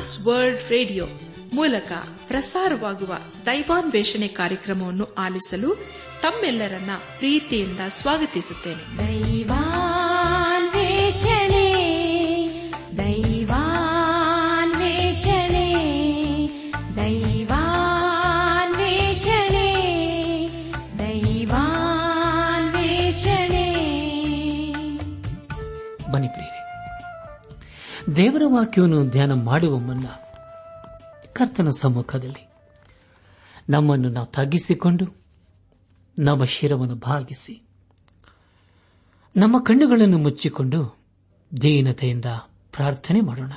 Trans World radio ಮೂಲಕ ಪ್ರಸಾರವಾಗುವ ದೈವಾನ್ವೇಷಣೆ ಕಾರ್ಯಕ್ರಮವನ್ನು ಆಲಿಸಲು ತಮ್ಮೆಲ್ಲರನ್ನ ಪ್ರೀತಿಯಿಂದ ಸ್ವಾಗತಿಸುತ್ತೇನೆ. ದೇವರ ವಾಕ್ಯವನ್ನು ಧ್ಯಾನ ಮಾಡುವ ಮುನ್ನ ಕರ್ತನ ಸಮ್ಮುಖದಲ್ಲಿ ನಮ್ಮನ್ನು ನಾವು ತಗ್ಗಿಸಿಕೊಂಡು ನಮ್ಮ ಶಿರವನ್ನು ಭಾಗಿಸಿ ನಮ್ಮ ಕಣ್ಣುಗಳನ್ನು ಮುಚ್ಚಿಕೊಂಡು ದೀನತೆಯಿಂದ ಪ್ರಾರ್ಥನೆ ಮಾಡೋಣ.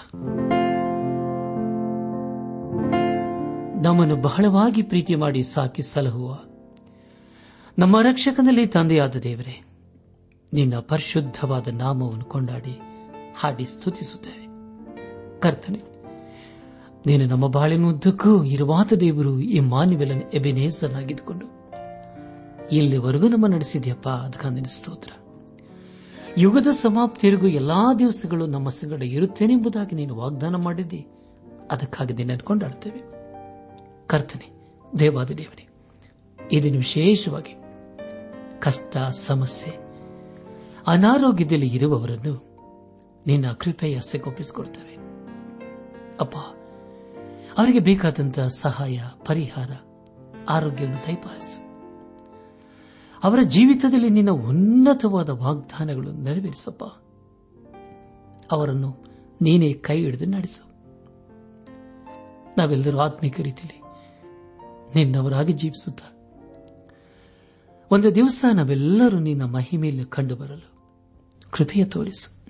ನಮ್ಮನ್ನು ಬಹಳವಾಗಿ ಪ್ರೀತಿ ಮಾಡಿ ಸಾಕಿ ಸಲಹುವ ನಮ್ಮ ರಕ್ಷಕನಲ್ಲಿ ತಂದೆಯಾದ ದೇವರೇ, ನಿನ್ನ ಪರಿಶುದ್ಧವಾದ ನಾಮವನ್ನು ಕೊಂಡಾಡಿ ಹಾಡಿ ಸ್ತುತಿಸುತ್ತೇವೆ. ಕರ್ತನೆ, ನೀನು ನಮ್ಮ ಬಾಳಿನ ಉದ್ದಕ್ಕೂ ಇರುವಾತ ದೇವರು ಈ ಮಾನ್ಯವೆಲನ್ ಎಬಿನೇಸನಾಗಿದ್ದುಕೊಂಡು, ಇಲ್ಲಿವರೆಗೂ ನಮ್ಮ ನಡೆಸಿದ್ಯಪ್ಪ ಅದಕ್ಕೆ ಸ್ತೋತ್ರ. ಯುಗದ ಸಮಾಪ್ತಿಯರಿಗೂ ಎಲ್ಲಾ ದಿವಸಗಳು ನಮ್ಮ ಸಂಗಡ ಇರುತ್ತೇನೆಂಬುದಾಗಿ ನೀನು ವಾಗ್ದಾನ ಮಾಡಿದ್ದಿ. ಅದಕ್ಕಾಗಿ ನಿನ್ನನ್ನು ಕೊಂಡಾಡ್ತೇವೆ ಕರ್ತನೆ ದೇವಾದ ದೇವನೇ ಇದನ್ನು ವಿಶೇಷವಾಗಿ ಕಷ್ಟ, ಸಮಸ್ಯೆ, ಅನಾರೋಗ್ಯದಲ್ಲಿ ಇರುವವರನ್ನು ನಿನ್ನ ಕೃಪೆಯ ಸೆಗೊಪ್ಪಿಸಿಕೊಡ್ತೇವೆ ಅಪ್ಪ ಅವರಿಗೆ ಬೇಕಾದಂತಹ ಸಹಾಯ, ಪರಿಹಾರ, ಆರೋಗ್ಯವನ್ನು ದಯಪಾಲಿಸು. ಅವರ ಜೀವಿತದಲ್ಲಿ ನಿನ್ನ ಉನ್ನತವಾದ ವಾಗ್ದಾನಗಳು ನೆರವೇರಿಸಪ್ಪ. ಅವರನ್ನು ನೀನೇ ಕೈ ಹಿಡಿದು ನಡೆಸು. ನಾವೆಲ್ಲರೂ ಆತ್ಮಿಕ ರೀತಿಯಲ್ಲಿ ನಿನ್ನವರಾಗಿ ಜೀವಿಸುತ್ತ. ಒಂದು ದಿವಸ ನಾವೆಲ್ಲರೂ ನಿನ್ನ ಮಹಿಮೆಯಲ್ಲಿ ಕಂಡುಬರಲು ಕೃಪೆಯ ತೋರಿಸು.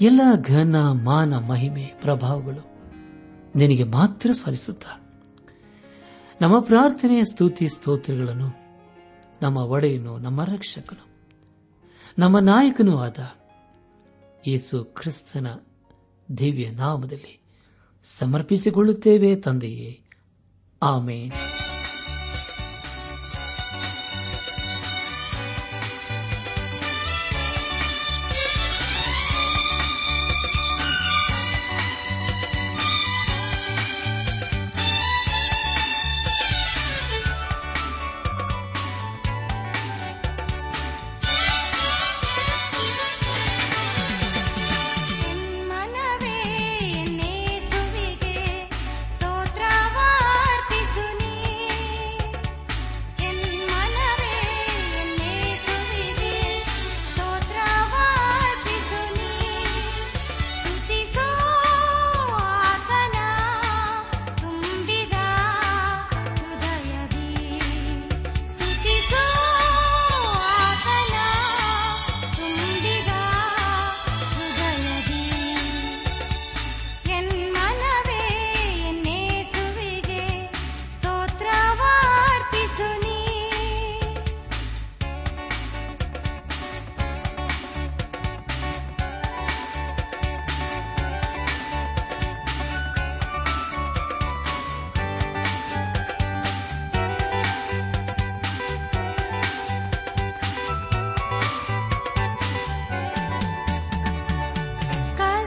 ಎಲ್ಲ ಘನ, ಮಾನ, ಮಹಿಮೆ, ಪ್ರಭಾವಗಳು ನಿನಗೆ ಮಾತ್ರ ಸಲ್ಲಿಸುತ್ತ. ನಮ್ಮ ಪ್ರಾರ್ಥನೆಯ ಸ್ತುತಿ, ಸ್ತೋತ್ರಗಳನ್ನು ನಮ್ಮ ಒಡೆಯನು, ನಮ್ಮ ರಕ್ಷಕನು, ನಮ್ಮ ನಾಯಕನೂ ಆದ ಯೇಸು ಕ್ರಿಸ್ತನ ದಿವ್ಯ ನಾಮದಲ್ಲಿ ಸಮರ್ಪಿಸಿಕೊಳ್ಳುತ್ತೇವೆ ತಂದೆಯೇ. ಆಮೇನ್.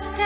ಕಷ್ಟ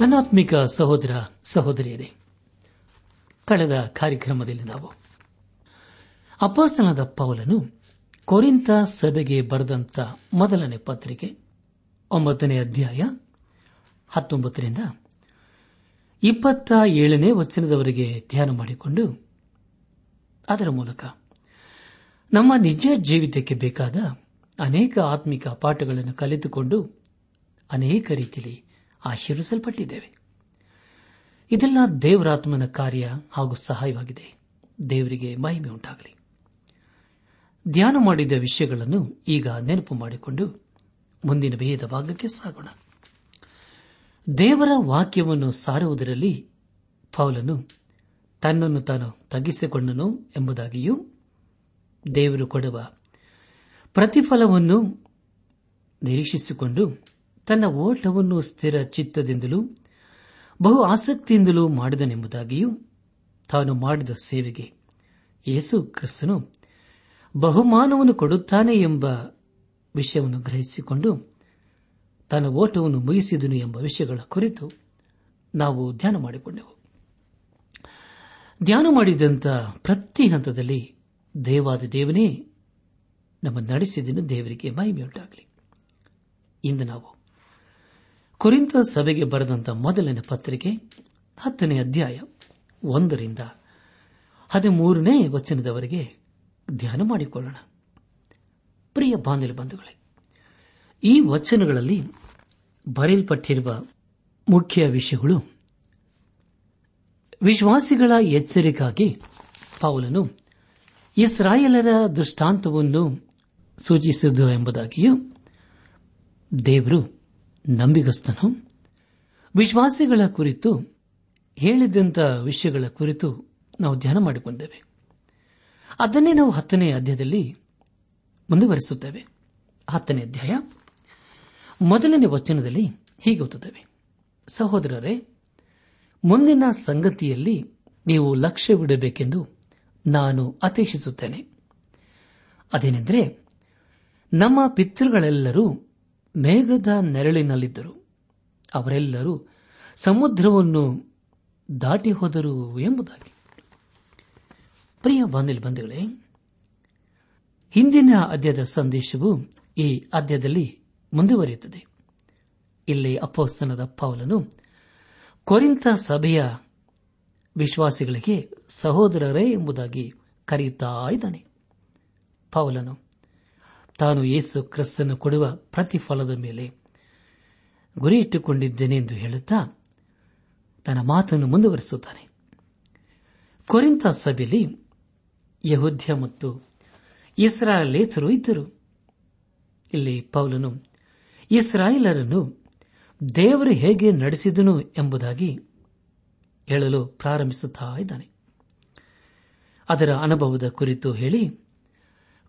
ನನ್ನಾತ್ಮಿಕ ಸಹೋದರ, ಸಹೋದರಿಯರೇ, ಕಳೆದ ಕಾರ್ಯಕ್ರಮದಲ್ಲಿ ನಾವು ಅಪಾಸನದ ಪೌಲನು ಕೊರಿಂತ ಸಭೆಗೆ ಬರೆದಂತ ಮೊದಲನೇ ಪತ್ರಿಕೆ, ಒಂಬತ್ತನೇ ಅಧ್ಯಾಯ, ಹತ್ತೊಂಬತ್ತರಿಂದ ಇಪ್ಪತ್ತ ಏಳನೇ ವಚನದವರೆಗೆ ಧ್ಯಾನ ಮಾಡಿಕೊಂಡು ಅದರ ಮೂಲಕ ನಮ್ಮ ನಿಜ ಜೀವಿತಕ್ಕೆ ಬೇಕಾದ ಅನೇಕ ಆತ್ಮಿಕ ಪಾಠಗಳನ್ನು ಕಲಿತುಕೊಂಡು ಅನೇಕ ರೀತಿಯಲ್ಲಿ ಆಶೀರ್ವಿಸಲ್ಪಟ್ಟಿದ್ದೇವೆ. ಇದೆಲ್ಲ ದೇವರಾತ್ಮನ ಕಾರ್ಯ ಹಾಗೂ ಸಹಾಯವಾಗಿದೆ. ದೇವರಿಗೆ ಮಹಿಮೆ ಉಂಟಾಗಲಿ. ಧ್ಯಾನ ಮಾಡಿದ ವಿಷಯಗಳನ್ನು ಈಗ ನೆನಪು ಮಾಡಿಕೊಂಡು ಮುಂದಿನ ಭೇದ ಭಾಗಕ್ಕೆ ಸಾಗೋಣ. ದೇವರ ವಾಕ್ಯವನ್ನು ಸಾರುವುದರಲ್ಲಿ ಪೌಲನು ತನ್ನನ್ನು ತಾನು ತಗ್ಗಿಸಿಕೊಂಡನು ಎಂಬುದಾಗಿಯೂ ದೇವರು ಕೊಡುವ ಪ್ರತಿಫಲವನ್ನು ನಿರೀಕ್ಷಿಸಿಕೊಂಡು ತನ್ನ ಓಟವನ್ನು ಸ್ಥಿರ ಚಿತ್ತದಿಂದಲೂ, ಬಹು ಆಸಕ್ತಿಯಿಂದಲೂ ಮಾಡಿದನೆಂಬುದಾಗಿಯೂ ತಾನು ಮಾಡಿದ ಸೇವೆಗೆ ಯೇಸು ಕ್ರಿಸ್ತನು ಬಹುಮಾನವನ್ನು ಕೊಡುತ್ತಾನೆ ಎಂಬ ವಿಷಯವನ್ನು ಗ್ರಹಿಸಿಕೊಂಡು ತನ್ನ ಓಟವನ್ನು ಮುಗಿಸಿದನು ಎಂಬ ವಿಷಯಗಳ ಕುರಿತು ನಾವು ಧ್ಯಾನ ಮಾಡಿಕೊಂಡೆವು. ಧ್ಯಾನ ಮಾಡಿದಂಥ ಪ್ರತಿ ಹಂತದಲ್ಲಿ ದೇವಾದ ದೇವನೇ ನಮ್ಮ ನಡೆಸಿದನು ದೇವರಿಗೆ ಮಹಿಮೆಯುಂಟಾಗಲಿ. ಇಂದು ನಾವು ಕುರಿತ ಸಭೆಗೆ ಬರೆದಂತ ಮೊದಲನೇ ಪತ್ರಿಕೆ, ಹತ್ತನೇ ಅಧ್ಯಾಯ, ಒಂದರಿಂದ ಹದಿಮೂರನೇ ವಚನದವರೆಗೆ ಧ್ಯಾನ ಮಾಡಿಕೊಳ್ಳೋಣ. ಪ್ರಿಯ ಬಾಂಧವ್ಯ ಬಂಧುಗಳೇ, ಈ ವಚನಗಳಲ್ಲಿ ಬರೆಯಲ್ಪಟ್ಟಿರುವ ಮುಖ್ಯ ವಿಷಯಗಳು ವಿಶ್ವಾಸಿಗಳ ಎಚ್ಚರಿಕೆಗಾಗಿ ಪೌಲನು ಇಸ್ರಾಯೇಲರ ದೃಷ್ಟಾಂತವನ್ನು ಸೂಚಿಸಿದ್ದು ಎಂಬುದಾಗಿಯೂ ದೇವರು ನಂಬಿಗಸ್ತನು. ವಿಶ್ವಾಸಿಗಳ ಕುರಿತು ಹೇಳಿದಂಥ ವಿಷಯಗಳ ಕುರಿತು ನಾವು ಧ್ಯಾನ ಮಾಡಿಕೊಂಡೇವೆ. ಅದನ್ನೇ ನಾವು ಹತ್ತನೇ ಅಧ್ಯಾಯದಲ್ಲಿ ಮುಂದುವರೆಸುತ್ತೇವೆ. ಹತ್ತನೇ ಅಧ್ಯಾಯ. ಮೊದಲನೇ ವಚನದಲ್ಲಿ ಹೀಗೆ ಓದುತ್ತೇವೆ. ಸಹೋದರರೇ, ಮುಂದಿನ ಸಂಗತಿಯಲ್ಲಿ ನೀವು ಲಕ್ಷ್ಯವಿಡಬೇಕೆಂದು ನಾನು ಅಪೇಕ್ಷಿಸುತ್ತೇನೆ. ಅದೇನೆಂದರೆ, ನಮ್ಮ ಪಿತೃಗಳೆಲ್ಲರೂ ಮೇಘದ ನೆರಳಿನಲ್ಲಿದ್ದರು. ಅವರೆಲ್ಲರೂ ಸಮುದ್ರವನ್ನು ದಾಟಿ ಹೋದರು ಎಂಬುದಾಗಿ. ಪ್ರಿಯ ಬಂಧುಗಳೇ, ಹಿಂದಿನ ಅಧ್ಯದ ಸಂದೇಶವು ಈ ಅಧ್ಯದಲ್ಲಿ ಮುಂದುವರಿಯುತ್ತದೆ. ಇಲ್ಲಿ ಅಪೋಸ್ತನದ ಪೌಲನು ಕೊರಿಂತ ಸಭೆಯ ವಿಶ್ವಾಸಿಗಳಿಗೆ ಸಹೋದರರೇ ಎಂಬುದಾಗಿ ಕರೆಯುತ್ತಾ ಇದ್ದಾನೆ. ಪೌಲನು ತಾನು ಯೇಸು ಕ್ರಿಸ್ತನ್ನು ಕೊಡುವ ಪ್ರತಿಫಲದ ಮೇಲೆ ಗುರಿಯಿಟ್ಟುಕೊಂಡಿದ್ದೇನೆ ಎಂದು ಹೇಳುತ್ತಾ ತನ್ನ ಮಾತನ್ನು ಮುಂದುವರೆಸುತ್ತಾನೆ. ಕೊರಿಂತ ಸಭೆಯಲ್ಲಿ ಯಹುದ್ಯ ಮತ್ತು ಇಸ್ರಾಯೇಲೇತರು ಇದ್ದರು. ಇಲ್ಲಿ ಪೌಲನು, ಇಸ್ರಾಯಿಲರನ್ನು ದೇವರು ಹೇಗೆ ನಡೆಸಿದನು ಎಂಬುದಾಗಿ ಹೇಳಲು ಪ್ರಾರಂಭಿಸುತ್ತಾ ಇದ್ದಾನೆ. ಅದರ ಅನುಭವದ ಕುರಿತು ಹೇಳಿ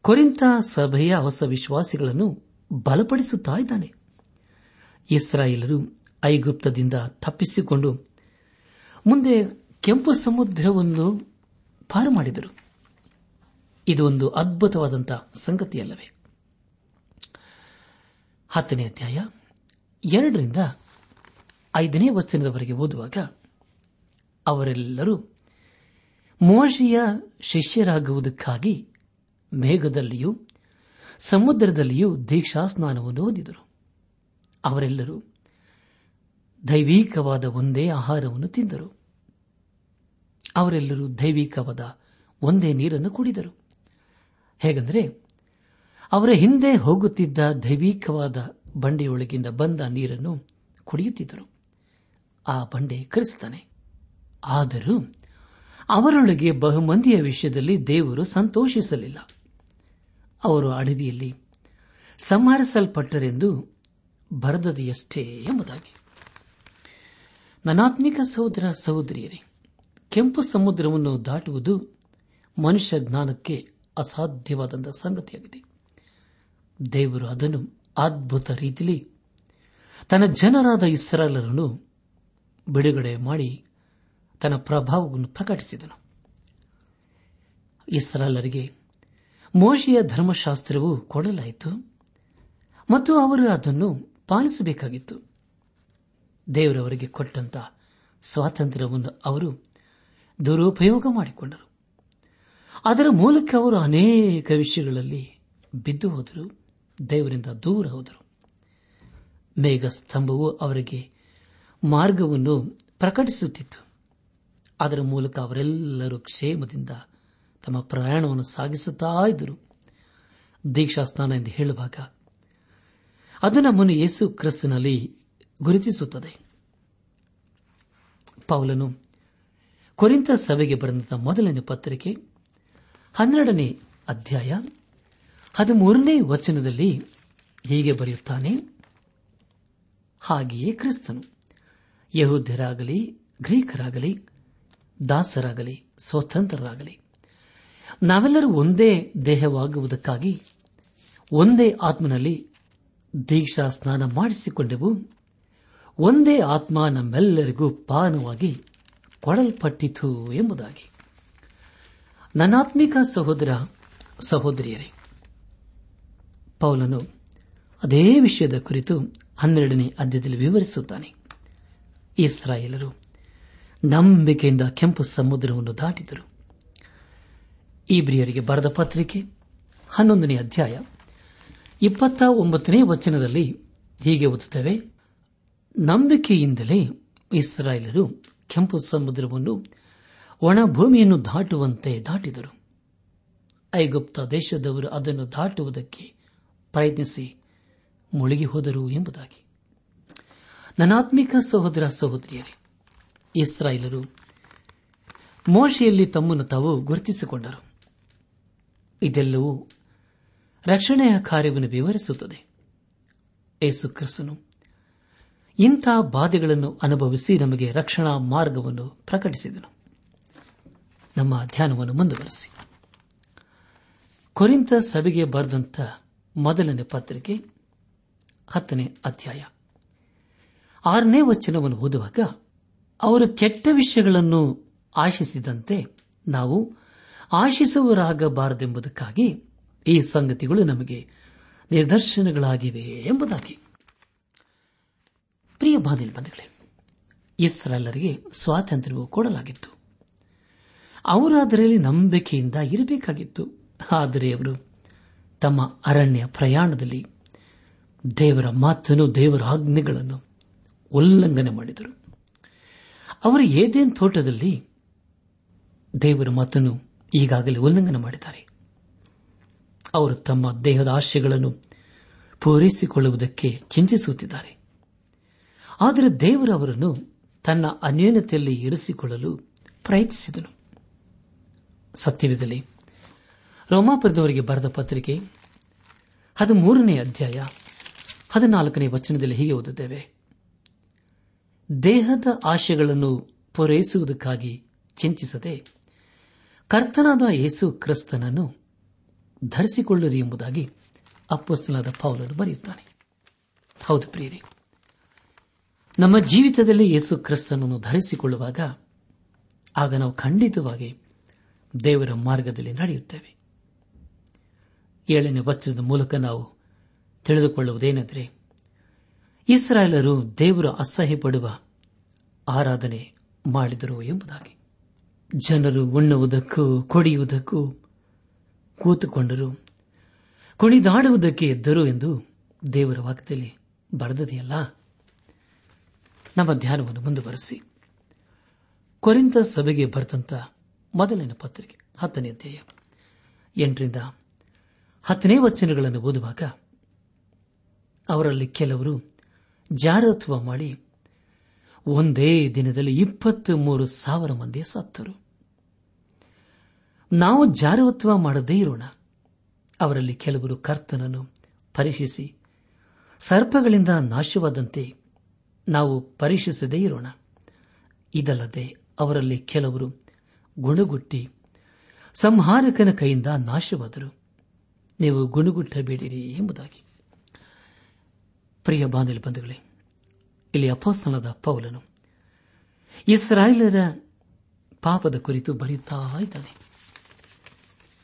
ಕೊರಿಂತ ಸಭೆಯ ಹೊಸ ವಿಶ್ವಾಸಿಗಳನ್ನು ಬಲಪಡಿಸುತ್ತಾ ಇದ್ದಾನೆ. ಇಸ್ರಾಯೇಲರು ಐಗುಪ್ತದಿಂದ ತಪ್ಪಿಸಿಕೊಂಡು ಮುಂದೆ ಕೆಂಪು ಸಮುದ್ರವನ್ನು ಪಾರು ಮಾಡಿದರು. ಇದು ಒಂದು ಅದ್ಭುತವಾದಂತಹ ಸಂಗತಿಯಲ್ಲವೇ? ಹತ್ತನೇ ಅಧ್ಯಾಯ ಎರಡರಿಂದ ಐದನೇ ವಚನದವರೆಗೆ ಓದುವಾಗ ಅವರೆಲ್ಲರೂ ಮೋಶಿಯ ಶಿಷ್ಯರಾಗುವುದಕ್ಕಾಗಿ ಮೇಘದಲ್ಲಿಯೂ ಸಮುದ್ರದಲ್ಲಿಯೂ ದೀಕ್ಷಾ ಸ್ನಾನವನ್ನು ಹೊಂದಿದರು. ಅವರೆಲ್ಲರೂ ದೈವಿಕವಾದ ಒಂದೇ ಆಹಾರವನ್ನು ತಿಂದರು. ಅವರೆಲ್ಲರೂ ದೈವಿಕವಾದ ಒಂದೇ ನೀರನ್ನು ಕುಡಿದರು. ಹೇಗೆಂದರೆ, ಅವರ ಹಿಂದೆ ಹೋಗುತ್ತಿದ್ದ ದೈವಿಕವಾದ ಬಂಡೆಯೊಳಗಿಂದ ಬಂದ ನೀರನ್ನು ಕುಡಿಯುತ್ತಿದ್ದರು. ಆ ಬಂಡೆ ಕರೆಸ್ತಾನೆ. ಆದರೂ ಅವರೊಳಗೆ ಬಹುಮಂದಿಯ ವಿಷಯದಲ್ಲಿ ದೇವರು ಸಂತೋಷಿಸಲಿಲ್ಲ. ಅವರು ಅಡವಿಯಲ್ಲಿ ಸಂಹರಿಸಲ್ಪಟ್ಟರೆಂದು ಬರೆದದೆಯಷ್ಟೇ ಎಂಬುದಾಗಿ. ನನಾತ್ಮಿಕ ಸಹೋದರ ಸಹೋದರಿಯರೇ, ಕೆಂಪು ಸಮುದ್ರವನ್ನು ದಾಟುವುದು ಮನುಷ್ಯ ಜ್ಞಾನಕ್ಕೆ ಅಸಾಧ್ಯವಾದಂತಹ ಸಂಗತಿಯಾಗಿದೆ. ದೇವರು ಅದನ್ನು ಅದ್ಭುತ ರೀತಿಯಲ್ಲಿ ತನ್ನ ಜನರಾದ ಇಸ್ರಾಲರನ್ನು ಬಿಡುಗಡೆ ಮಾಡಿ ತನ್ನ ಪ್ರಭಾವವನ್ನು ಪ್ರಕಟಿಸಿದನು. ಇಸ್ರಾಲರಿಗೆ ಮೋಶಿಯ ಧರ್ಮಶಾಸ್ತ್ರವು ಕೊಡಲಾಯಿತು ಮತ್ತು ಅವರು ಅದನ್ನು ಪಾಲಿಸಬೇಕಾಗಿತ್ತು. ದೇವರವರಿಗೆ ಕೊಟ್ಟಂತ ಸ್ವಾತಂತ್ರ್ಯವನ್ನು ಅವರು ದುರುಪಯೋಗ ಮಾಡಿಕೊಂಡರು. ಅದರ ಮೂಲಕ ಅವರು ಅನೇಕ ವಿಷಯಗಳಲ್ಲಿ ಬಿದ್ದು ಹೋದರು. ದೇವರಿಂದ ದೂರ ಹೋದರು. ಮೇಘ ಸ್ತಂಭವು ಅವರಿಗೆ ಮಾರ್ಗವನ್ನು ಪ್ರಕಟಿಸುತ್ತಿತ್ತು. ಅದರ ಮೂಲಕ ಅವರೆಲ್ಲರೂ ಕ್ಷೇಮದಿಂದ ತಮ್ಮ ಪ್ರಯಾಣವನ್ನು ಸಾಗಿಸುತ್ತಾ ಇದ್ದರು. ದೀಕ್ಷಾ ಸ್ನಾನ ಎಂದು ಹೇಳುವಾಗ ಅದು ನಮ್ಮನ್ನು ಯೇಸು ಕ್ರಿಸ್ತನಲ್ಲಿ ಗುರುತಿಸುತ್ತದೆ. ಪೌಲನು ಕೊರಿಂತ ಸಭೆಗೆ ಬರೆದ ಮೊದಲನೇ ಪತ್ರಿಕೆ ಹನ್ನೆರಡನೇ ಅಧ್ಯಾಯ ಹದಿಮೂರನೇ ವಚನದಲ್ಲಿ ಹೀಗೆ ಬರೆಯುತ್ತಾನೆ. ಹಾಗೆಯೇ ಕ್ರಿಸ್ತನು ಯಹೂದ್ಯರಾಗಲಿ, ಗ್ರೀಕರಾಗಲಿ, ದಾಸರಾಗಲಿ, ಸ್ವತಂತ್ರರಾಗಲಿ ನಾವೆಲ್ಲರೂ ಒಂದೇ ದೇಹವಾಗುವುದಕ್ಕಾಗಿ ಒಂದೇ ಆತ್ಮನಲ್ಲಿ ದೀಕ್ಷಾ ಸ್ನಾನ ಮಾಡಿಸಿಕೊಂಡೆವು. ಒಂದೇ ಆತ್ಮ ನಮ್ಮೆಲ್ಲರಿಗೂ ಪಾನವಾಗಿ ಕೊಡಲ್ಪಟ್ಟಿತು ಎಂಬುದಾಗಿ. ನನಾತ್ಮಿಕ ಸಹೋದರ, ಸಹೋದರಿಯರೇ, ಪೌಲನು ಅದೇ ವಿಷಯದ ಕುರಿತು ಹನ್ನೆರಡನೇ ಅಧ್ಯದಲ್ಲಿ ವಿವರಿಸುತ್ತಾನೆ. ಇಸ್ರಾಯೇಲರು ನಂಬಿಕೆಯಿಂದ ಕೆಂಪು ಸಮುದ್ರವನ್ನು ದಾಟಿದರು. ಇಬ್ರಿಯರಿಗೆ ಬರೆದ ಪತ್ರಿಕೆ, ಹನ್ನೊಂದನೇ ಅಧ್ಯಾಯ, ಇಪ್ಪತ್ತ ಒಂಬತ್ತನೇ ವಚನದಲ್ಲಿ ಹೀಗೆ ಓದುತ್ತವೆ, ನಂಬಿಕೆಯಿಂದಲೇ ಇಸ್ರಾಯೇಲರು ಕೆಂಪು ಸಮುದ್ರವನ್ನು ಒಣಭೂಮಿಯನ್ನು ದಾಟುವಂತೆ ದಾಟಿದರು. ಐಗುಪ್ತ ದೇಶದವರು ಅದನ್ನು ದಾಟುವುದಕ್ಕೆ ಪ್ರಯತ್ನಿಸಿ ಮುಳುಗಿ ಹೋದರು ಎಂಬುದಾಗಿ. ನನಾತ್ಮಿಕ ಸಹೋದರ ಸಹೋದರಿಯರೇ, ಇಸ್ರಾಯೇಲರು ಮೋಶೆಯಲ್ಲಿ ತಮ್ಮನ್ನು ತಾವು ಗುರುತಿಸಿಕೊಂಡರು. ಇದೆಲ್ಲವೂ ರಕ್ಷಣೆಯ ಕಾರ್ಯವನ್ನು ವಿವರಿಸುತ್ತದೆ. ಏಸು ಕ್ರಿಸ್ತನು ಇಂಥ ಬಾಧೆಗಳನ್ನು ಅನುಭವಿಸಿ ನಮಗೆ ರಕ್ಷಣಾ ಮಾರ್ಗವನ್ನು ಪ್ರಕಟಿಸಿದನು. ನಮ್ಮ ಧ್ಯಾನವನ್ನು ಮುಂದುವರೆಸಿ. ಕೊರಿಂತ ಸಭೆಗೆ ಬರೆದಂತ ಮೊದಲನೇ ಪತ್ರಿಕೆ ಹತ್ತನೇ ಅಧ್ಯಾಯ ಆರನೇ ವಚನವನ್ನು ಓದುವಾಗ ಅವರು ಕೆಟ್ಟ ವಿಷಯಗಳನ್ನು ಆಶಿಸಿದಂತೆ ನಾವು ಆಶಿಸುವರಾಗಬಾರದೆಂಬುದಕ್ಕಾಗಿ ಈ ಸಂಗತಿಗಳು ನಮಗೆ ನಿದರ್ಶನಗಳಾಗಿವೆ ಎಂಬುದಾಗಿ. ಪ್ರಿಯ ಇಸ್ರಾಲರಿಗೆ ಸ್ವಾತಂತ್ರ್ಯವೂ ಕೊಡಲಾಗಿತ್ತು. ಅವರಾದರಲ್ಲಿ ನಂಬಿಕೆಯಿಂದ ಇರಬೇಕಾಗಿತ್ತು. ಆದರೆ ಅವರು ತಮ್ಮ ಅರಣ್ಯ ಪ್ರಯಾಣದಲ್ಲಿ ದೇವರ ಮಾತನ್ನು, ದೇವರ ಆಜ್ಞೆಗಳನ್ನು ಉಲ್ಲಂಘನೆ ಮಾಡಿದರು. ಅವರು ಏದೇನ್ ತೋಟದಲ್ಲಿ ದೇವರ ಮಾತನ್ನು ಈಗಾಗಲೇ ಉಲ್ಲಂಘನೆ ಮಾಡಿದ್ದಾರೆ. ಅವರು ತಮ್ಮ ದೇಹದ ಆಶಯಗಳನ್ನು ಪೂರೈಸಿಕೊಳ್ಳುವುದಕ್ಕೆ ಚಿಂತಿಸುತ್ತಿದ್ದಾರೆ. ಆದರೆ ದೇವರು ಅವರನ್ನು ತನ್ನ ಅನ್ಯೋನ್ಯತೆಯಲ್ಲಿ ಇರಿಸಿಕೊಳ್ಳಲು ಪ್ರಯತ್ನಿಸಿದನು. ಸತ್ಯವಿದಲ್ಲಿ ರೋಮಾಪುರದವರಿಗೆ ಬರೆದ ಪತ್ರಿಕೆ ಹದಿಮೂರನೇ ಅಧ್ಯಾಯ ಹದಿನಾಲ್ಕನೇ ವಚನದಲ್ಲಿ ಹೀಗೆ ಓದುತ್ತೇವೆ. ದೇಹದ ಆಶೆಗಳನ್ನು ಪೂರೈಸುವುದಕ್ಕಾಗಿ ಚಿಂತಿಸದೆ ಕರ್ತನಾದ ಯೇಸು ಕ್ರಿಸ್ತನನ್ನು ಧರಿಸಿಕೊಳ್ಳಿರಿ ಎಂಬುದಾಗಿ ಅಪ್ಪಸ್ತನಾದ ಪೌಲನು ಬರೆಯುತ್ತಾನೆ. ಹೌದು ಪ್ರಿಯರಿ, ನಮ್ಮ ಜೀವಿತದಲ್ಲಿ ಯೇಸು ಕ್ರಿಸ್ತನನ್ನು ಧರಿಸಿಕೊಳ್ಳುವಾಗ ಆಗ ನಾವು ಖಂಡಿತವಾಗಿ ದೇವರ ಮಾರ್ಗದಲ್ಲಿ ನಡೆಯುತ್ತೇವೆ. ಏಳನೇ ವಚನದ ಮೂಲಕ ನಾವು ತಿಳಿದುಕೊಳ್ಳುವುದೇನೆಂದರೆ, ಇಸ್ರಾಯೇಲರು ದೇವರು ಅಸಹ್ಯಪಡುವ ಆರಾಧನೆ ಮಾಡಿದರು ಎಂಬುದಾಗಿ. ಜನರು ಉಣ್ಣುವುದಕ್ಕೂ, ಕೊಡಿಯುವುದಕ್ಕೂ ಕೂತುಕೊಂಡರು. ಕುಣಿದಾಡುವುದಕ್ಕೆ ಎದ್ದರು ಎಂದು ದೇವರ ವಾಕ್ಯದಲ್ಲಿ ಬರೆದದೆಯಲ್ಲ? ನಮ್ಮ ಧ್ಯಾನವನ್ನು ಮುಂದುವರೆಸಿ. ಕೊರಿಂತ ಸಭೆಗೆ ಬರೆದಂತ ಮೊದಲನೇ ಪತ್ರಿಕೆ, ಹತ್ತನೇ ಅಧ್ಯಾಯ, ಎಂಟರಿಂದ ಹತ್ತನೇ ವಚನಗಳನ್ನು ಓದುವಾಗ ಅವರಲ್ಲಿ ಕೆಲವರು ಜಾರತ್ವ ಮಾಡಿ ಒಂದೇ ದಿನದಲ್ಲಿ ಇಪ್ಪತ್ತು ಮೂರು ಸಾವಿರ ಮಂದಿ ಸತ್ತರು. ನಾವು ಜಾರವತ್ವ ಮಾಡದೇ ಇರೋಣ. ಅವರಲ್ಲಿ ಕೆಲವರು ಕರ್ತನನ್ನು ಪರೀಕ್ಷಿಸಿ, ಸರ್ಪಗಳಿಂದ ನಾಶವಾದಂತೆ ನಾವು ಪರೀಕ್ಷಿಸದೇ ಇರೋಣ. ಇದಲ್ಲದೆ ಅವರಲ್ಲಿ ಕೆಲವರು ಗುಣಗುಟ್ಟಿ, ಸಂಹಾರಕನ ಕೈಯಿಂದ ನಾಶವಾದರು. ನೀವು ಗುಣಗುಟ್ಟಬೇಡಿರಿ ಎಂಬುದಾಗಿ. ಪ್ರಿಯ ಬಾಂಧವ್ಯ ಬಂಧುಗಳೇ, ಇಲ್ಲಿ ಅಪೋಸ್ತನದ ಪೌಲನು ಇಸ್ರಾಯೇಲರ ಪಾಪದ ಕುರಿತು ಬರೆಯುತ್ತಾ ಇದ್ದಾನೆ.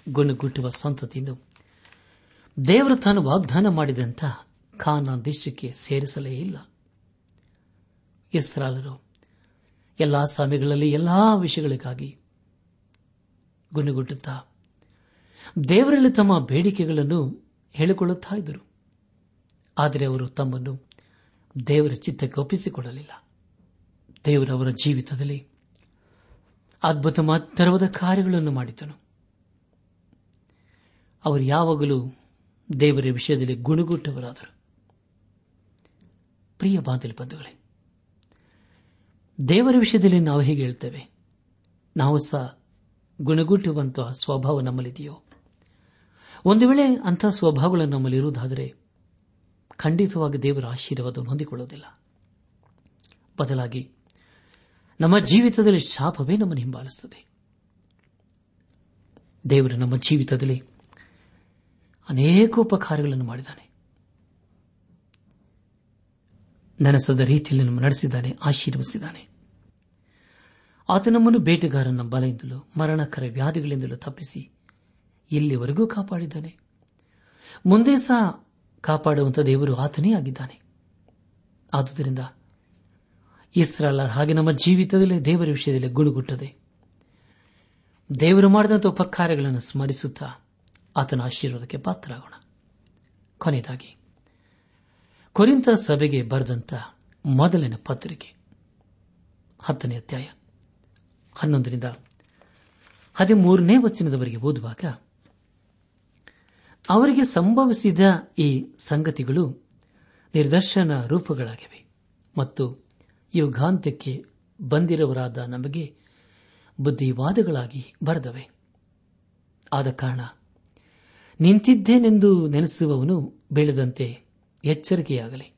ಗುಣಗುಟ್ಟುವ ಸಂತತಿಯನ್ನು ದೇವರು ತಾನು ವಾಗ್ದಾನ ಮಾಡಿದಂಥ ಖಾನ ದೇಶಕ್ಕೆ ಸೇರಿಸಲೇ ಇಲ್ಲ. ಇಸ್ರಾಲರು ಎಲ್ಲಾ ಸಮಯಗಳಲ್ಲಿ ಎಲ್ಲಾ ವಿಷಯಗಳಿಗಾಗಿ ಗುಣಗುಟ್ಟುತ್ತಾ ದೇವರಲ್ಲಿ ತಮ್ಮ ಬೇಡಿಕೆಗಳನ್ನು ಹೇಳಿಕೊಳ್ಳುತ್ತಾ ಇದ್ದರು. ಆದರೆ ಅವರು ತಮ್ಮನ್ನು ದೇವರ ಚಿತ್ತಕ್ಕೆ ಒಪ್ಪಿಸಿಕೊಳ್ಳಲಿಲ್ಲ. ದೇವರವರ ಜೀವಿತದಲ್ಲಿ ಅದ್ಭುತ ಮಾತ್ರವಾದ ಕಾರ್ಯಗಳನ್ನು ಮಾಡಿದನು. ಅವರು ಯಾವಾಗಲೂ ದೇವರ ವಿಷಯದಲ್ಲಿ ಗುಣಗುಟ್ಟವರಾದರು. ಪ್ರಿಯ ಬಾಂಧಲಿ ಬಂಧುಗಳೇ, ದೇವರ ವಿಷಯದಲ್ಲಿ ನಾವು ಹೇಗೆ ಹೇಳ್ತೇವೆ? ನಾವು ಸಹ ಗುಣಗುಟ್ಟುವಂತಹ ಸ್ವಭಾವ ನಮ್ಮಲ್ಲಿದೆಯೋ? ಒಂದು ವೇಳೆ ಅಂತಹ ಸ್ವಭಾವಗಳು ನಮ್ಮಲ್ಲಿರುವುದಾದರೆ ಖಂಡಿತವಾಗಿ ದೇವರ ಆಶೀರ್ವಾದ ಹೊಂದಿಕೊಳ್ಳುವುದಿಲ್ಲ. ಬದಲಾಗಿ ನಮ್ಮ ಜೀವಿತದಲ್ಲಿ ಶಾಪವೇ ನಮ್ಮನ್ನು ಹಿಂಬಾಲಿಸುತ್ತದೆ. ದೇವರು ನಮ್ಮ ಜೀವಿತದಲ್ಲಿ ಅನೇಕ ಉಪಕಾರಗಳನ್ನು ಮಾಡಿದ್ದಾನೆ. ನನಸದ ರೀತಿಯಲ್ಲಿ ನಮ್ಮ ನಡೆಸಿದ್ದಾನೆ ಆಶೀರ್ವಿಸಿದ್ದಾನೆ ಆತ ನಮ್ಮನ್ನು ಬೇಟೆಗಾರನ ಬಲೆಯಿಂದಲೂ, ಮರಣಕರ ವ್ಯಾಧಿಗಳಿಂದಲೂ ತಪ್ಪಿಸಿ ಇಲ್ಲಿವರೆಗೂ ಕಾಪಾಡಿದ್ದಾನೆ. ಮುಂದೆ ಸಹ ಕಾಪಾಡುವಂಥ ದೇವರು ಆತನೇ ಆಗಿದ್ದಾನೆ. ಆದುದರಿಂದ ಇಸ್ರಾಲರ್ ಹಾಗೆ ನಮ್ಮ ಜೀವಿತದಲ್ಲಿ ದೇವರ ವಿಷಯದಲ್ಲಿ ಗುಣಗುಟ್ಟದೆ ದೇವರು ಮಾಡಿದಂಥ ಉಪಕಾರಗಳನ್ನು ಸ್ಮರಿಸುತ್ತಾ ಆತನ ಆಶೀರ್ವಾದಕ್ಕೆ ಪಾತ್ರರಾಗೋಣ. ಕೊನೆಯದಾಗಿ, ಕೊರಿಂತ ಸಭೆಗೆ ಬರೆದಂತ ಮೊದಲಿನ ಪತ್ರಿಕೆ, ಹತ್ತನೇ ಅಧ್ಯಾಯ, ಹನ್ನೊಂದರಿಂದ ಹದಿಮೂರನೇ ವಚನದವರೆಗೆ ಓದುವಾಗ, ಅವರಿಗೆ ಸಂಭವಿಸಿದ ಈ ಸಂಗತಿಗಳು ನಿರ್ದರ್ಶನ ರೂಪಗಳಾಗಿವೆ ಮತ್ತು ಯುಗಾಂತ್ಯಕ್ಕೆ ಬಂದಿರುವರಾದ ನಮಗೆ ಬುದ್ಧಿವಾದಗಳಾಗಿ ಬರೆದವೆ. ಆದ ಕಾರಣ ನಿಂತಿದ್ದೇನೆಂದು ನೆನೆಸುವವನು ಬೆಳೆದಂತೆ ಎಚ್ಚರಿಕೆಯಾಗಲಿ.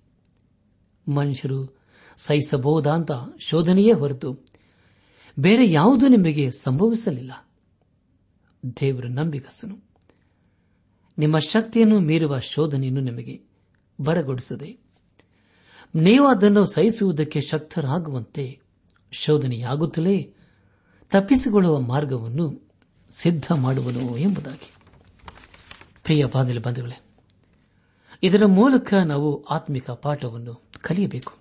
ಮನುಷ್ಯರು ಸಹಿಸಬಹುದಾಂತ ಶೋಧನೆಯೇ ಹೊರತು ಬೇರೆ ಯಾವುದೂ ನಿಮಗೆ ಸಂಭವಿಸಲಿಲ್ಲ. ದೇವರ ನಂಬಿಕಸ್ತನು ನಿಮ್ಮ ಶಕ್ತಿಯನ್ನು ಮೀರುವ ಶೋಧನೆಯನ್ನು ನಿಮಗೆ ಬರಗೊಡಿಸದೆ. ನೀವು ಅದನ್ನು ಸಹಿಸುವುದಕ್ಕೆ ಶಕ್ತರಾಗುವಂತೆ ಶೋಧನೆಯಾಗುತ್ತಲೇ ತಪ್ಪಿಸಿಕೊಳ್ಳುವ ಮಾರ್ಗವನ್ನು ಸಿದ್ಧ ಮಾಡುವನು ಎಂಬುದಾಗಿ. ಪ್ರಿಯ ಬಾಂಧವ ಬಂಧುಗಳೇ, ಇದರ ಮೂಲಕ ನಾವು ಆತ್ಮಿಕ ಪಾಠವನ್ನು ಕಲಿಯಬೇಕು.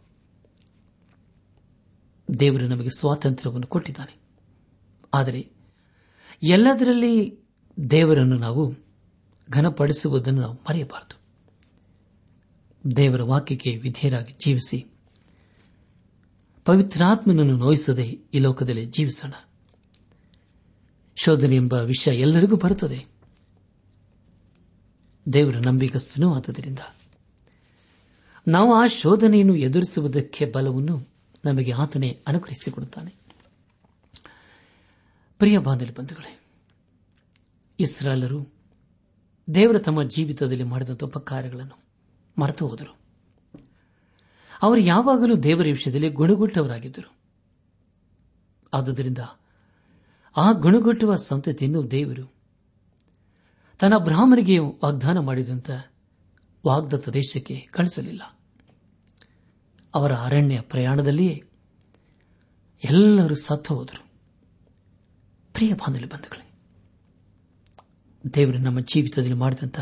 ದೇವರು ನಮಗೆ ಸ್ವಾತಂತ್ರ್ಯವನ್ನು ಕೊಟ್ಟಿದ್ದಾನೆ. ಆದರೆ ಎಲ್ಲದರಲ್ಲಿ ದೇವರನ್ನು ನಾವು ಘನಪಡಿಸುವುದನ್ನು ನಾವು ಮರೆಯಬಾರದು. ದೇವರ ವಾಕ್ಯಕ್ಕೆ ವಿಧೇಯರಾಗಿ ಜೀವಿಸಿ, ಪವಿತ್ರಾತ್ಮನನ್ನು ನೋಯಿಸದೆ ಈ ಲೋಕದಲ್ಲಿ ಜೀವಿಸೋಣ. ಶೋಧನೆ ಎಂಬ ವಿಷಯ ಎಲ್ಲರಿಗೂ ಬರುತ್ತದೆ. ದೇವರ ನಂಬಿಕಸ್ತನೂ ಆದುದರಿಂದ. ನಾವು ಆ ಶೋಧನೆಯನ್ನು ಎದುರಿಸುವುದಕ್ಕೆ ಬಲವನ್ನು ನಮಗೆ ಆತನೇ ಅನುಗ್ರಹಿಸಿಕೊಡುತ್ತಾನೆ. ಪ್ರಿಯ ಬಂಧುಗಳೇ ಇಸ್ರಾಲರು ದೇವರ ತಮ್ಮ ಜೀವಿತದಲ್ಲಿ ಮಾಡಿದಂಥ ಉಪಕಾರಗಳನ್ನು ಮರೆತು ಹೋದರು. ಅವರು ಯಾವಾಗಲೂ ದೇವರ ವಿಷಯದಲ್ಲಿ ಗುಣಗುಟ್ಟವರಾಗಿದ್ದರು. ಆದುದರಿಂದ ಆ ಗುಣಗುಟ್ಟುವ ಸಂತತಿಯನ್ನು ದೇವರು ತನ್ನ ಬ್ರಾಹ್ಮಣಿಗೆ ವಾಗ್ದಾನ ಮಾಡಿದಂತ ವಾಗ್ದತ್ತ ದೇಶಕ್ಕೆ ಕಳಿಸಲಿಲ್ಲ. ಅವರ ಅರಣ್ಯ ಪ್ರಯಾಣದಲ್ಲಿಯೇ ಎಲ್ಲರೂ ಸತ್ತು ಹೋದರು. ಪ್ರಿಯ ಬಾಂಧವ್ಯ ಬಂಧುಗಳೇ, ದೇವರು ನಮ್ಮ ಜೀವಿತದಲ್ಲಿ ಮಾಡಿದಂಥ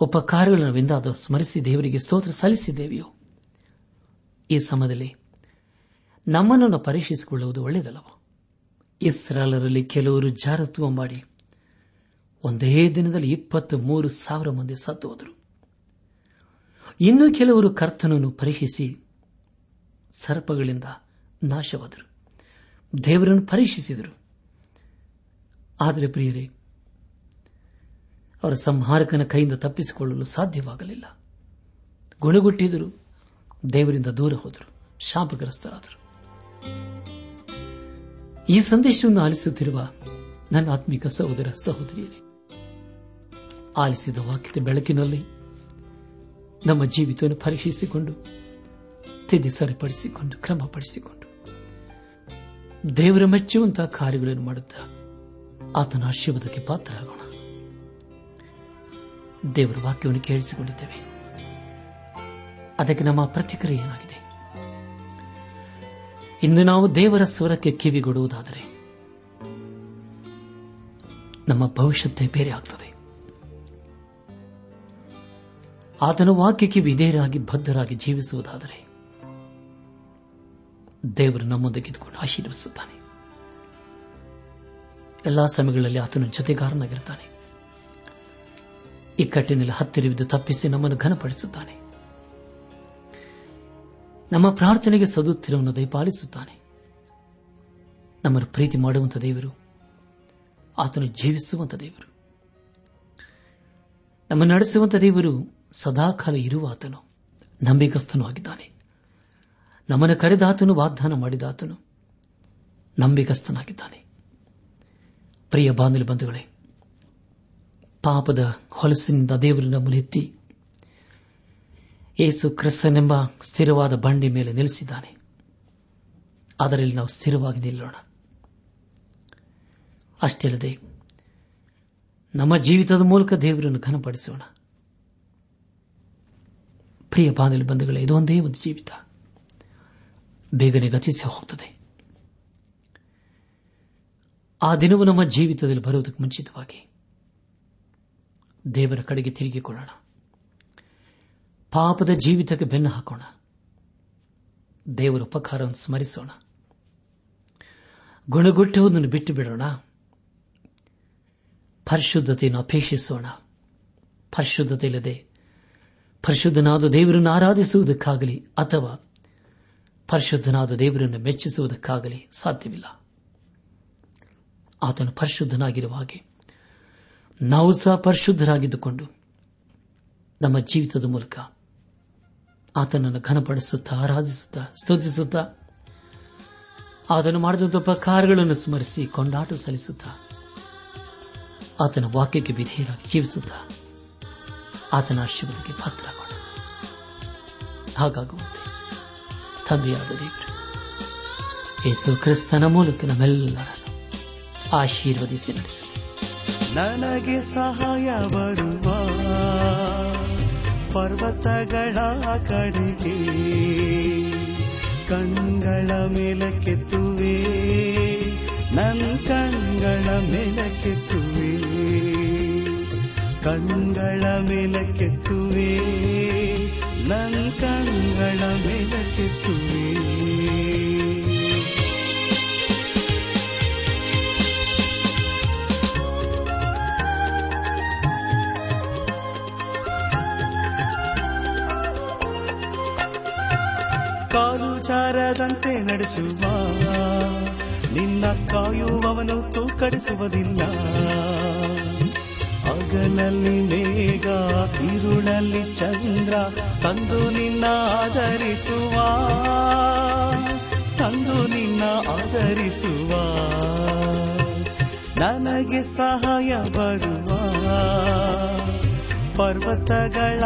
ಉಪಕಾರಗಳನ್ನು ವಿಂದಾದ ಸ್ಮರಿಸಿ ದೇವರಿಗೆ ಸ್ತೋತ್ರ ಸಲ್ಲಿಸಿದ್ದೇವೆಯೋ, ಈ ಸಮಯದಲ್ಲಿ ನಮ್ಮನ್ನು ಪರೀಕ್ಷಿಸಿಕೊಳ್ಳುವುದು ಒಳ್ಳೆಯದಲ್ಲವೋ? ಇಸ್ರಾಲರಲ್ಲಿ ಕೆಲವರು ಜಾರತ್ವ ಮಾಡಿ ಒಂದೇ ದಿನದಲ್ಲಿ ಇಪ್ಪತ್ತು ಮೂರು ಸಾವಿರ ಮಂದಿ ಸತ್ತು ಇನ್ನು ಕೆಲವರು ಕರ್ತನನ್ನು ಪರೀಕ್ಷಿಸಿ ಸರ್ಪಗಳಿಂದ ನಾಶವಾದರು. ದೇವರನ್ನು ಪರೀಕ್ಷಿಸಿದರು ಆದರೆ ಪ್ರಿಯರೇ, ಅವರ ಸಂಹಾರಕನ ಕೈಯಿಂದ ತಪ್ಪಿಸಿಕೊಳ್ಳಲು ಸಾಧ್ಯವಾಗಲಿಲ್ಲ. ಗುಣಗುಟ್ಟಿದರು. ದೇವರಿಂದ ದೂರ ಹೋದರು. ಶಾಪಗ್ರಸ್ತರಾದರು. ಈ ಸಂದೇಶವನ್ನು ಆಲಿಸುತ್ತಿರುವ ನನ್ನ ಆತ್ಮಿಕ ಸಹೋದರ ಸಹೋದರಿಯರೇ ಆಲಿಸಿದ ವಾಕ್ಯದ ಬೆಳಕಿನಲ್ಲಿ ನಮ್ಮ ಜೀವಿತವನ್ನು ಪರೀಕ್ಷಿಸಿಕೊಂಡು, ತಿದ್ದಿ ಸರಿಪಡಿಸಿಕೊಂಡು, ಕ್ರಮಪಡಿಸಿಕೊಂಡು. ದೇವರ ಮೆಚ್ಚುವಂತಹ ಕಾರ್ಯಗಳನ್ನು ಮಾಡುತ್ತಾ ಆತನ ಆಶೀರ್ವಾದಕ್ಕೆ ಪಾತ್ರರಾಗೋಣ. ದೇವರ ವಾಕ್ಯವನ್ನು ಕೇಳಿಸಿಕೊಂಡಿದ್ದೇವೆ. ಅದಕ್ಕೆ ನಮ್ಮ ಪ್ರತಿಕ್ರಿಯೆ ಏನಾಗಿದೆ? ಇಂದು ನಾವು ದೇವರ ಸ್ವರಕ್ಕೆ ಕಿವಿಗೊಡುವುದಾದರೆ, ನಮ್ಮ ಭವಿಷ್ಯತೆ ಬೇರೆ ಆಗ್ತದೆ. ಆತನ ವಾಕ್ಯಕ್ಕೆ ವಿಧೇಯರಾಗಿ ಬದ್ಧರಾಗಿ ಜೀವಿಸುವುದಾದರೆ ದೇವರು ನಮ್ಮೊಂದಿಗೆ ಇದ್ದುಕೊಂಡು ಆಶೀರ್ವಿಸುತ್ತಾನೆ ಎಲ್ಲಾ ಸಮಯಗಳಲ್ಲಿ ಆತನು ಜೊತೆಗಾರನಾಗಿರುತ್ತಾನೆ. ಇಕ್ಕಟ್ಟಿನಲ್ಲಿ ಹತ್ತಿರವಿದ್ದು ತಪ್ಪಿಸಿ ನಮ್ಮನ್ನು ಘನಪಡಿಸುತ್ತಾನೆ. ನಮ್ಮ ಪ್ರಾರ್ಥನೆಗೆ ಸದುತ್ತಿರವನ್ನು ದಯಪಾಲಿಸುತ್ತಾನೆ. ನಮ್ಮನ್ನು ಪ್ರೀತಿ ಮಾಡುವಂತ ದೇವರು, ಆತನು ಜೀವಿಸುವಂತ ದೇವರು. ನಮ್ಮ ನಡೆಸುವಂತ ದೇವರು ಸದಾಕಾಲ ಇರುವ ಆತನು ನಂಬಿಕಸ್ಥನೂ ಆಗಿದ್ದಾನೆ. ನಮ್ಮನ್ನು ಕರೆದಾತನು, ವಾಗ್ದಾನ ಮಾಡಿದಾತನು ನಂಬಿಕಸ್ಥನಾಗಿದ್ದಾನೆ ಪ್ರಿಯ ಬಾಂಧವ ಬಂಧುಗಳೇ, ಪಾಪದ ಹೊಲಸಿನಿಂದ ದೇವರನ್ನು ಮುಲೆತ್ತಿ ಏಸು ಕ್ರಿಸ್ತನೆಂಬ ಸ್ಥಿರವಾದ ಬಂಡಿ ಮೇಲೆ ನಿಲ್ಲಿಸಿದ್ದಾನೆ ಅದರಲ್ಲಿ ನಾವು ಸ್ಥಿರವಾಗಿ ನಿಲ್ಲೋಣ. ಅಷ್ಟೇ ಅಲ್ಲದೆ, ನಮ್ಮ ಜೀವಿತದ ಮೂಲಕ ದೇವರನ್ನು ಘನಪಡಿಸೋಣ. ಪ್ರಿಯ ಬಾಂಧವ್ಯ ಬಂಧುಗಳೇ ಇದೊಂದೇ ಒಂದು ಜೀವಿತ. ಬೇಗನೆ ಗತಿಸಿ ಹೋಗುತ್ತದೆ ಆ ದಿನವು ನಮ್ಮ ಜೀವಿತದಲ್ಲಿ ಬರುವುದಕ್ಕೆ ಮುಂಚಿತವಾಗಿ ದೇವರ ಕಡೆಗೆ ತಿರುಗಿಕೊಳ್ಳೋಣ. ಪಾಪದ ಜೀವಿತಕ್ಕೆ ಬೆನ್ನು ಹಾಕೋಣ. ದೇವರ ಉಪಕಾರವನ್ನು ಸ್ಮರಿಸೋಣ. ಗುಣಗುಟ್ಟುವುದನ್ನು ಬಿಟ್ಟು ಬಿಡೋಣ. ಪರಿಶುದ್ಧತೆಯನ್ನು ಅಪೇಕ್ಷಿಸೋಣ. ಪರಿಶುದ್ಧತೆ ಇಲ್ಲದೆ ಪರಿಶುದ್ಧನಾದ ದೇವರನ್ನು ಆರಾಧಿಸುವುದಕ್ಕಾಗಲಿ ಅಥವಾ ಪರಿಶುದ್ಧನಾದ ದೇವರನ್ನು ಮೆಚ್ಚಿಸುವುದಕ್ಕಾಗಲಿ ಸಾಧ್ಯವಿಲ್ಲ. ಆತನು ಪರಿಶುದ್ಧನಾಗಿರುವ ಹಾಗೆ ನಾವು ಸಹ ಪರಿಶುದ್ಧರಾಗಿದ್ದುಕೊಂಡು ನಮ್ಮ ಜೀವಿತದ ಮೂಲಕ ಆತನನ್ನು ಘನಪಡಿಸುತ್ತಾ, ಆರಾಧಿಸುತ್ತಾ, ಸ್ತುತಿಸುತ್ತಾ, ಆತನು ಮಾಡಿದಂಥ ಉಪಕಾರಗಳನ್ನು ಸ್ಮರಿಸಿ, ಕೊಂಡಾಟ ಸಲ್ಲಿಸುತ್ತಾ, ಆತನ ವಾಕ್ಯಕ್ಕೆ ವಿಧೇಯರಾಗಿ ಜೀವಿಸುತ್ತಾ ಆತನ ಆಶೀರ್ವಾದಕ್ಕೆ ಪಾತ್ರರಾಗೋಣ. ಹಾಗಾಗುವಂತೆ ತಂದೆಯಾದ ದೇವರು, ಯೇಸು ಕ್ರಿಸ್ತನ ಮೂಲಕ ನಮ್ಮೆಲ್ಲರನ್ನು ಆಶೀರ್ವದಿಸಿ ನಡೆಸು ನನಗೆ ಸಹಾಯ ಬರುವ ಪರ್ವತಗಳ ಕಡೆಗೆ ಕಣ್ಗಳ ಮೇಲಕ್ಕೆತ್ತುವೆ ನನ್ನ ಕಣ್ಗಳ ಮೇಲಕ್ಕೆತ್ತುವೆ ಕಣ್ಗಳ ಮೇಲಕ್ಕೆತ್ತುವೆ ನನ್ ಕಣ್ಗಳ ಮೇಲಕ್ಕೆತ್ತುವೆ ಕಾಲು ಚಾರದಂತೆ ನಡೆಸುವ ನಿನ್ನ ಕಾಯುವವನು ತೂಕಡಿಸುವುದಿಲ್ಲ. ಹಗಲಲ್ಲಿ ಮೇಘ ಇರುಳಲ್ಲಿ ಚಂದ್ರ ತಂದು ನಿನ್ನ ಆಧರಿಸುವ ತಂದು ನಿನ್ನ ಆಧರಿಸುವ ನನಗೆ ಸಹಾಯ ಬರುವ. ಪರ್ವತಗಳ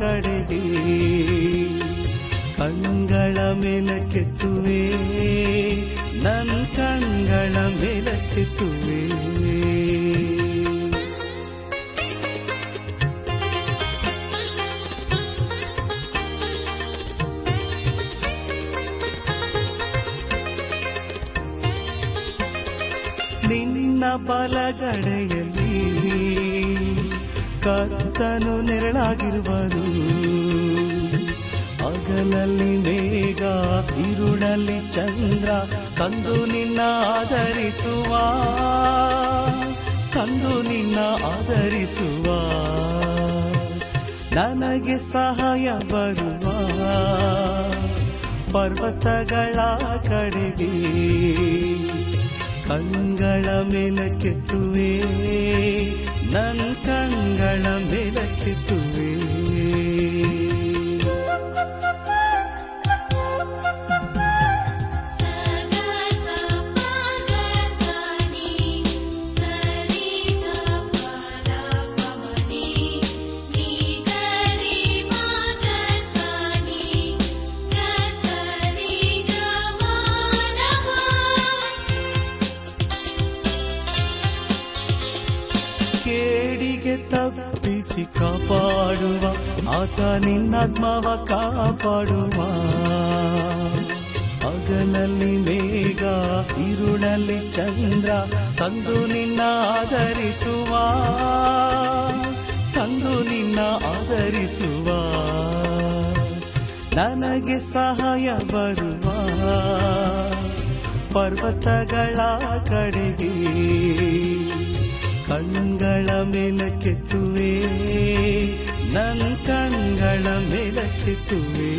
ಕಡೆಗೆ ಕಣ್ಗಳ ಮೇಲಕ್ಕೆತ್ತುವೆ ನನ್ ಕಣ್ಗಳ ಮೇಲಕ್ಕೆತ್ತುವೆ ಬಲಗಡೆಯಲ್ಲಿ ಕತ್ತನು ನೆರಳಾಗಿರುವನು. ಹಗಲಲ್ಲಿ ಮೇಘ ಇರುಳಲ್ಲಿ ಚಂದ್ರ ತಂದು ನಿನ್ನ ಆಧರಿಸುವ. ತಂದು ನಿನ್ನ ಆಧರಿಸುವ. ನನಗೆ ಸಹಾಯ ಬರುವ. ಪರ್ವತಗಳ ಕಡೆಗೆ ಕಣ್ಗಳ ಮೇಲಕ್ಕೆತ್ತುವೆ ನನ್ನ ಕಂಗಳ ಮೇಲಕ್ಕೆತ್ತುವೆ. ತಪ್ಪಿಸಿ ಕಾಪಾಡುವ, ಆತ ನಿನ್ನಾತ್ಮವ ಕಾಪಾಡುವ. ಹಗಲಲ್ಲಿ ಮೇಘ ಇರುಳಲ್ಲಿ ಚಂದ್ರ ತಂದು ನಿನ್ನ ಆಧರಿಸುವ. ತಂದು ನಿನ್ನ ಆಧರಿಸುವ. ನನಗೆ ಸಹಾಯ ಬರುವ. ಪರ್ವತಗಳ ಕಡೆಗೆ ಕಣ್ಗಳ ಮೇಲಕ್ಕೆತ್ತುವೆ ನನ್ನ ಕಣ್ಗಳ ಮೇಲಕ್ಕೆತ್ತುವೆ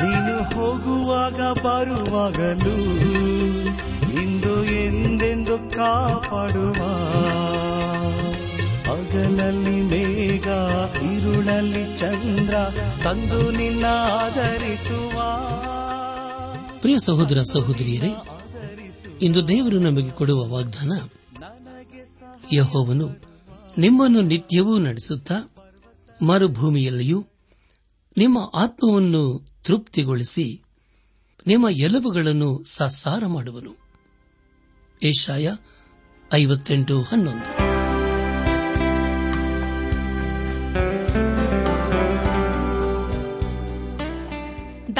ನೀನು ಹೋಗುವಾಗ ಬರುವಾಗಲೂ ಇಂದು ಎಂದೆಂದು ಕಾಪಾಡುವ ಇರುಳಲ್ಲಿ ಚಂದ್ರ ತಂದು ನಿನ್ನ ಆಧರಿಸುವ. ಪ್ರಿಯ ಸಹೋದರ ಸಹೋದರಿಯರೇ, ಇಂದು ದೇವರು ನಮಗೆ ಕೊಡುವ ವಾಗ್ದಾನ, ಯಹೋವನು ನಿಮ್ಮನ್ನು ನಿತ್ಯವೂ ನಡೆಸುತ್ತಾ ಮರುಭೂಮಿಯಲ್ಲಿಯೂ ನಿಮ್ಮ ಆತ್ಮವನ್ನು ತೃಪ್ತಿಗೊಳಿಸಿ ನಿಮ್ಮ ಎಲುಬುಗಳನ್ನು ಸಸಾರ ಮಾಡುವನು. ಏಷಾಯ ಐವತ್ತೆಂಟು ಹನ್ನೊಂದು.